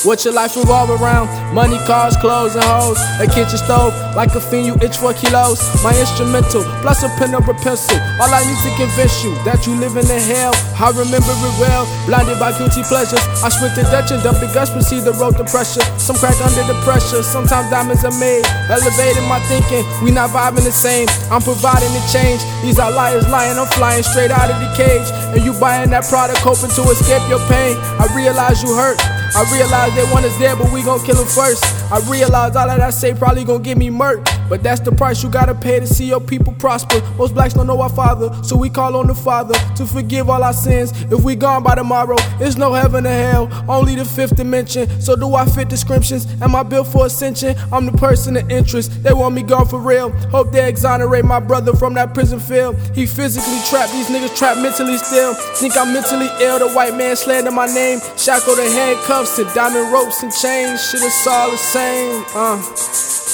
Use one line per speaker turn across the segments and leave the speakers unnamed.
What your life revolve around? Money, cars, clothes, and hoes. A kitchen stove, like a fiend, you itch for kilos. My instrumental, plus a pen or a pencil. All I need to convince you that you live in the hell. I remember it well, blinded by guilty pleasures. I switched to Dutch and dumped the guts, proceed the road to pressure. Some crack under the pressure, sometimes diamonds are made. Elevating my thinking, we not vibing the same. I'm providing the change. These outliers lying, I'm flying straight out of the cage. And you buying that product, hoping to escape your pain. I realize you hurt. I realize they want us dead, but we gon' kill them first. I realize all that I say probably gon' give me murk. But that's the price you gotta pay to see your people prosper. Most blacks don't know our father, so we call on the Father to forgive all our sins. If we gone by tomorrow, it's no heaven or hell, only the fifth dimension. So do I fit descriptions? Am I built for ascension? I'm the person of interest. They want me gone for real. Hope they exonerate my brother from that prison field. He physically trapped, these niggas trapped mentally still. Think I'm mentally ill, the white man slander my name. Shackled the handcuffs and diamond ropes and chains. Shit, it's all the same. Uh.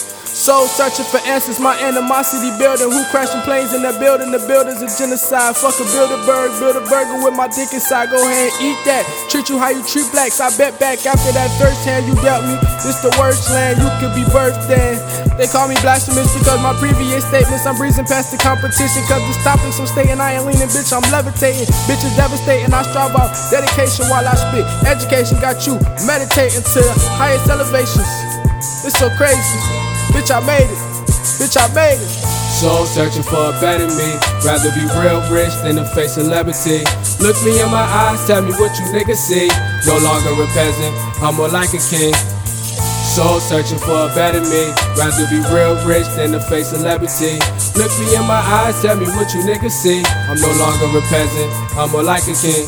Soul searching for answers, my animosity building. Who crashing planes in that building? The building's a genocide. Fuck a bird, build a burger with my dick inside. Go ahead and eat that. Treat you how you treat blacks. I bet back after that first hand you dealt me. This the worst land you could be birthed in. They call me blasphemous because my previous statements I'm breezing past the competition. Cause the topics I'm stating I ain't leaning, bitch. I'm levitating. Bitch is devastating. I strive out dedication while I spit. Education got you meditating to the highest elevations. It's so crazy. Bitch, I made it. Bitch, I made it.
Soul searching for a better me. Rather be real rich than a fake celebrity. Look me in my eyes, tell me what you niggas see. No longer a peasant, I'm more like a king. Soul searching for a better me. Rather be real rich than a fake celebrity. Look me in my eyes, tell me what you niggas see. I'm no longer a peasant, I'm more like a king.